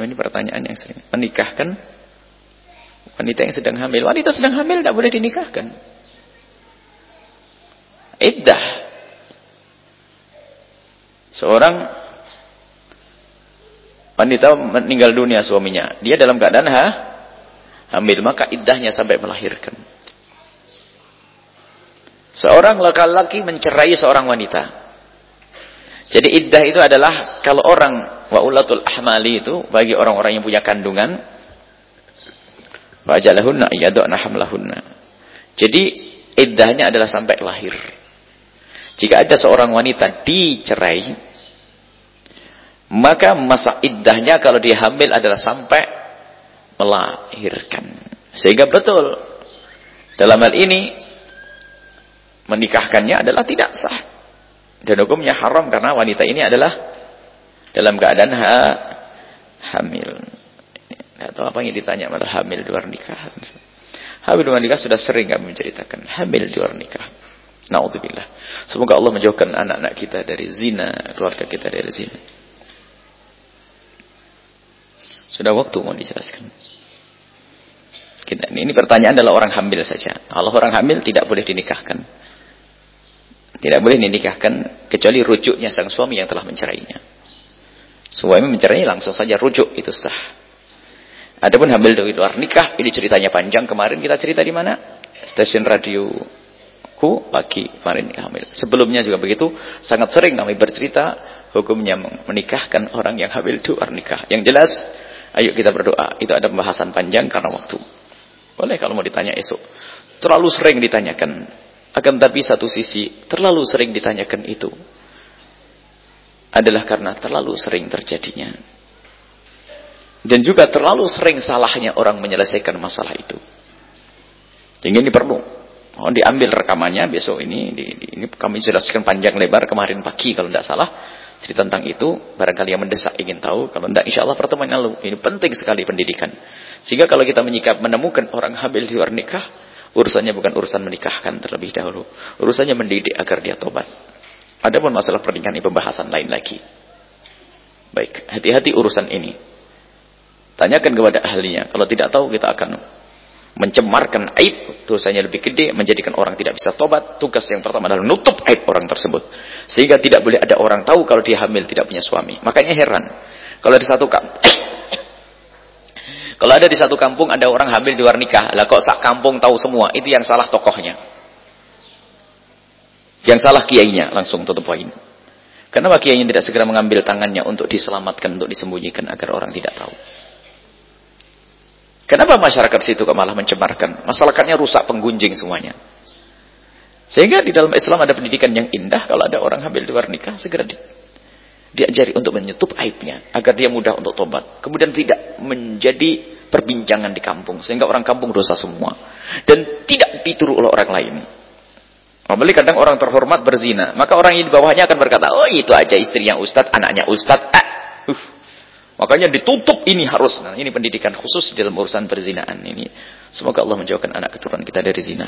menikahkan wanita yang sedang hamil. Wanita sedang hamil tidak boleh dinikahkan. Iddah. Seorang wanita meninggal dunia suaminya. Dia dalam keadaan ha, hamil. Maka iddahnya sampai melahirkan. Seorang laki-laki mencerai seorang wanita. Jadi iddah itu adalah kalau orang waulatul ahmali itu bagi orang-orang yang punya kandungan wajalahunna yad'na hamlahunna. Jadi iddahnya adalah sampai lahir. Jika ada seorang wanita dicerai maka masa iddahnya kalau dia hamil adalah sampai melahirkan. Sehingga betul dalam hal ini menikahkannya adalah tidak sah. Dan hukumnya haram karena wanita ini adalah dalam keadaan ha, hamil. Tahu apa yang ditanya malah hamil di luar nikah. Hamil di luar nikah sudah sering kami menceritakan. Hamil di luar nikah. Na'udzubillah. Semoga Allah menjauhkan anak-anak kita dari zina, keluarga kita dari zina. Sudah waktu mau dijelaskan. Kita, ini pertanyaan adalah orang hamil saja. Allah orang hamil tidak boleh dinikahkan. Tidak boleh dinikahkan kecuali rujuknya sang suami yang telah mencerainya. Suami mencerai langsung saja rujuk itu sah. Adapun hamil dari luar nikah, ini ceritanya panjang. Kemarin kita cerita di mana? Stasiun radio ku pagi kemarin hamil. Sebelumnya juga begitu, sangat sering kami bercerita hukumnya menikahkan orang yang hamil di luar nikah. Yang jelas, ayo kita berdoa. Itu ada pembahasan panjang karena waktu. Boleh kalau mau ditanya esok. Terlalu sering ditanyakan akan tapi satu sisi terlalu sering ditanyakan itu adalah karena terlalu sering terjadinya. Dan juga terlalu sering salahnya orang menyelesaikan masalah itu. Jadi ini perlu. Oh, diambil rekamannya besok ini, ini kami jelaskan panjang lebar kemarin pagi kalau tidak salah cerita tentang itu. Barangkali yang mendesak ingin tahu. Kalau tidak, insya Allah pertemuan lalu. Ini penting sekali pendidikan. Sehingga kalau kita menyikap menemukan orang hamil di luar nikah, Urusannya bukan urusan menikahkan terlebih dahulu. Urusannya mendidik agar dia tobat. Adapun masalah pernikahan ini pembahasan lain lagi. Baik, hati-hati urusan ini. Tanyakan kepada ahlinya. Kalau tidak tahu kita akan mencemarkan aib. Dosanya lebih gede. Menjadikan orang tidak bisa tobat. Tugas yang pertama adalah menutup aib orang tersebut. Sehingga tidak boleh ada orang tahu kalau dia hamil tidak punya suami. Makanya heran. Kalau ada satu kalau ada di satu kampung ada orang hamil di luar nikah, lah kok sak kampung tahu semua, itu yang salah tokohnya. Yang salah kiainya, langsung tutup poin. Kenapa kiainya tidak segera mengambil tangannya untuk diselamatkan, untuk disembunyikan agar orang tidak tahu? Kenapa masyarakat situ kok malah mencemarkan? Masyarakatnya rusak, penggunjing semuanya. Sehingga di dalam Islam ada pendidikan yang indah, kalau ada orang hamil di luar nikah, segera di, diajari untuk menyetup aibnya agar dia mudah untuk tobat kemudian tidak menjadi perbincangan di kampung sehingga orang kampung dosa semua dan tidak ditiru oleh orang lain apalagi kadang orang terhormat berzina maka orang yang di bawahnya akan berkata oh itu aja istrinya ustad anaknya ustad ah. uh. makanya ditutup ini harus nah, ini pendidikan khusus dalam urusan perzinaan ini semoga Allah menjauhkan anak keturunan kita dari zina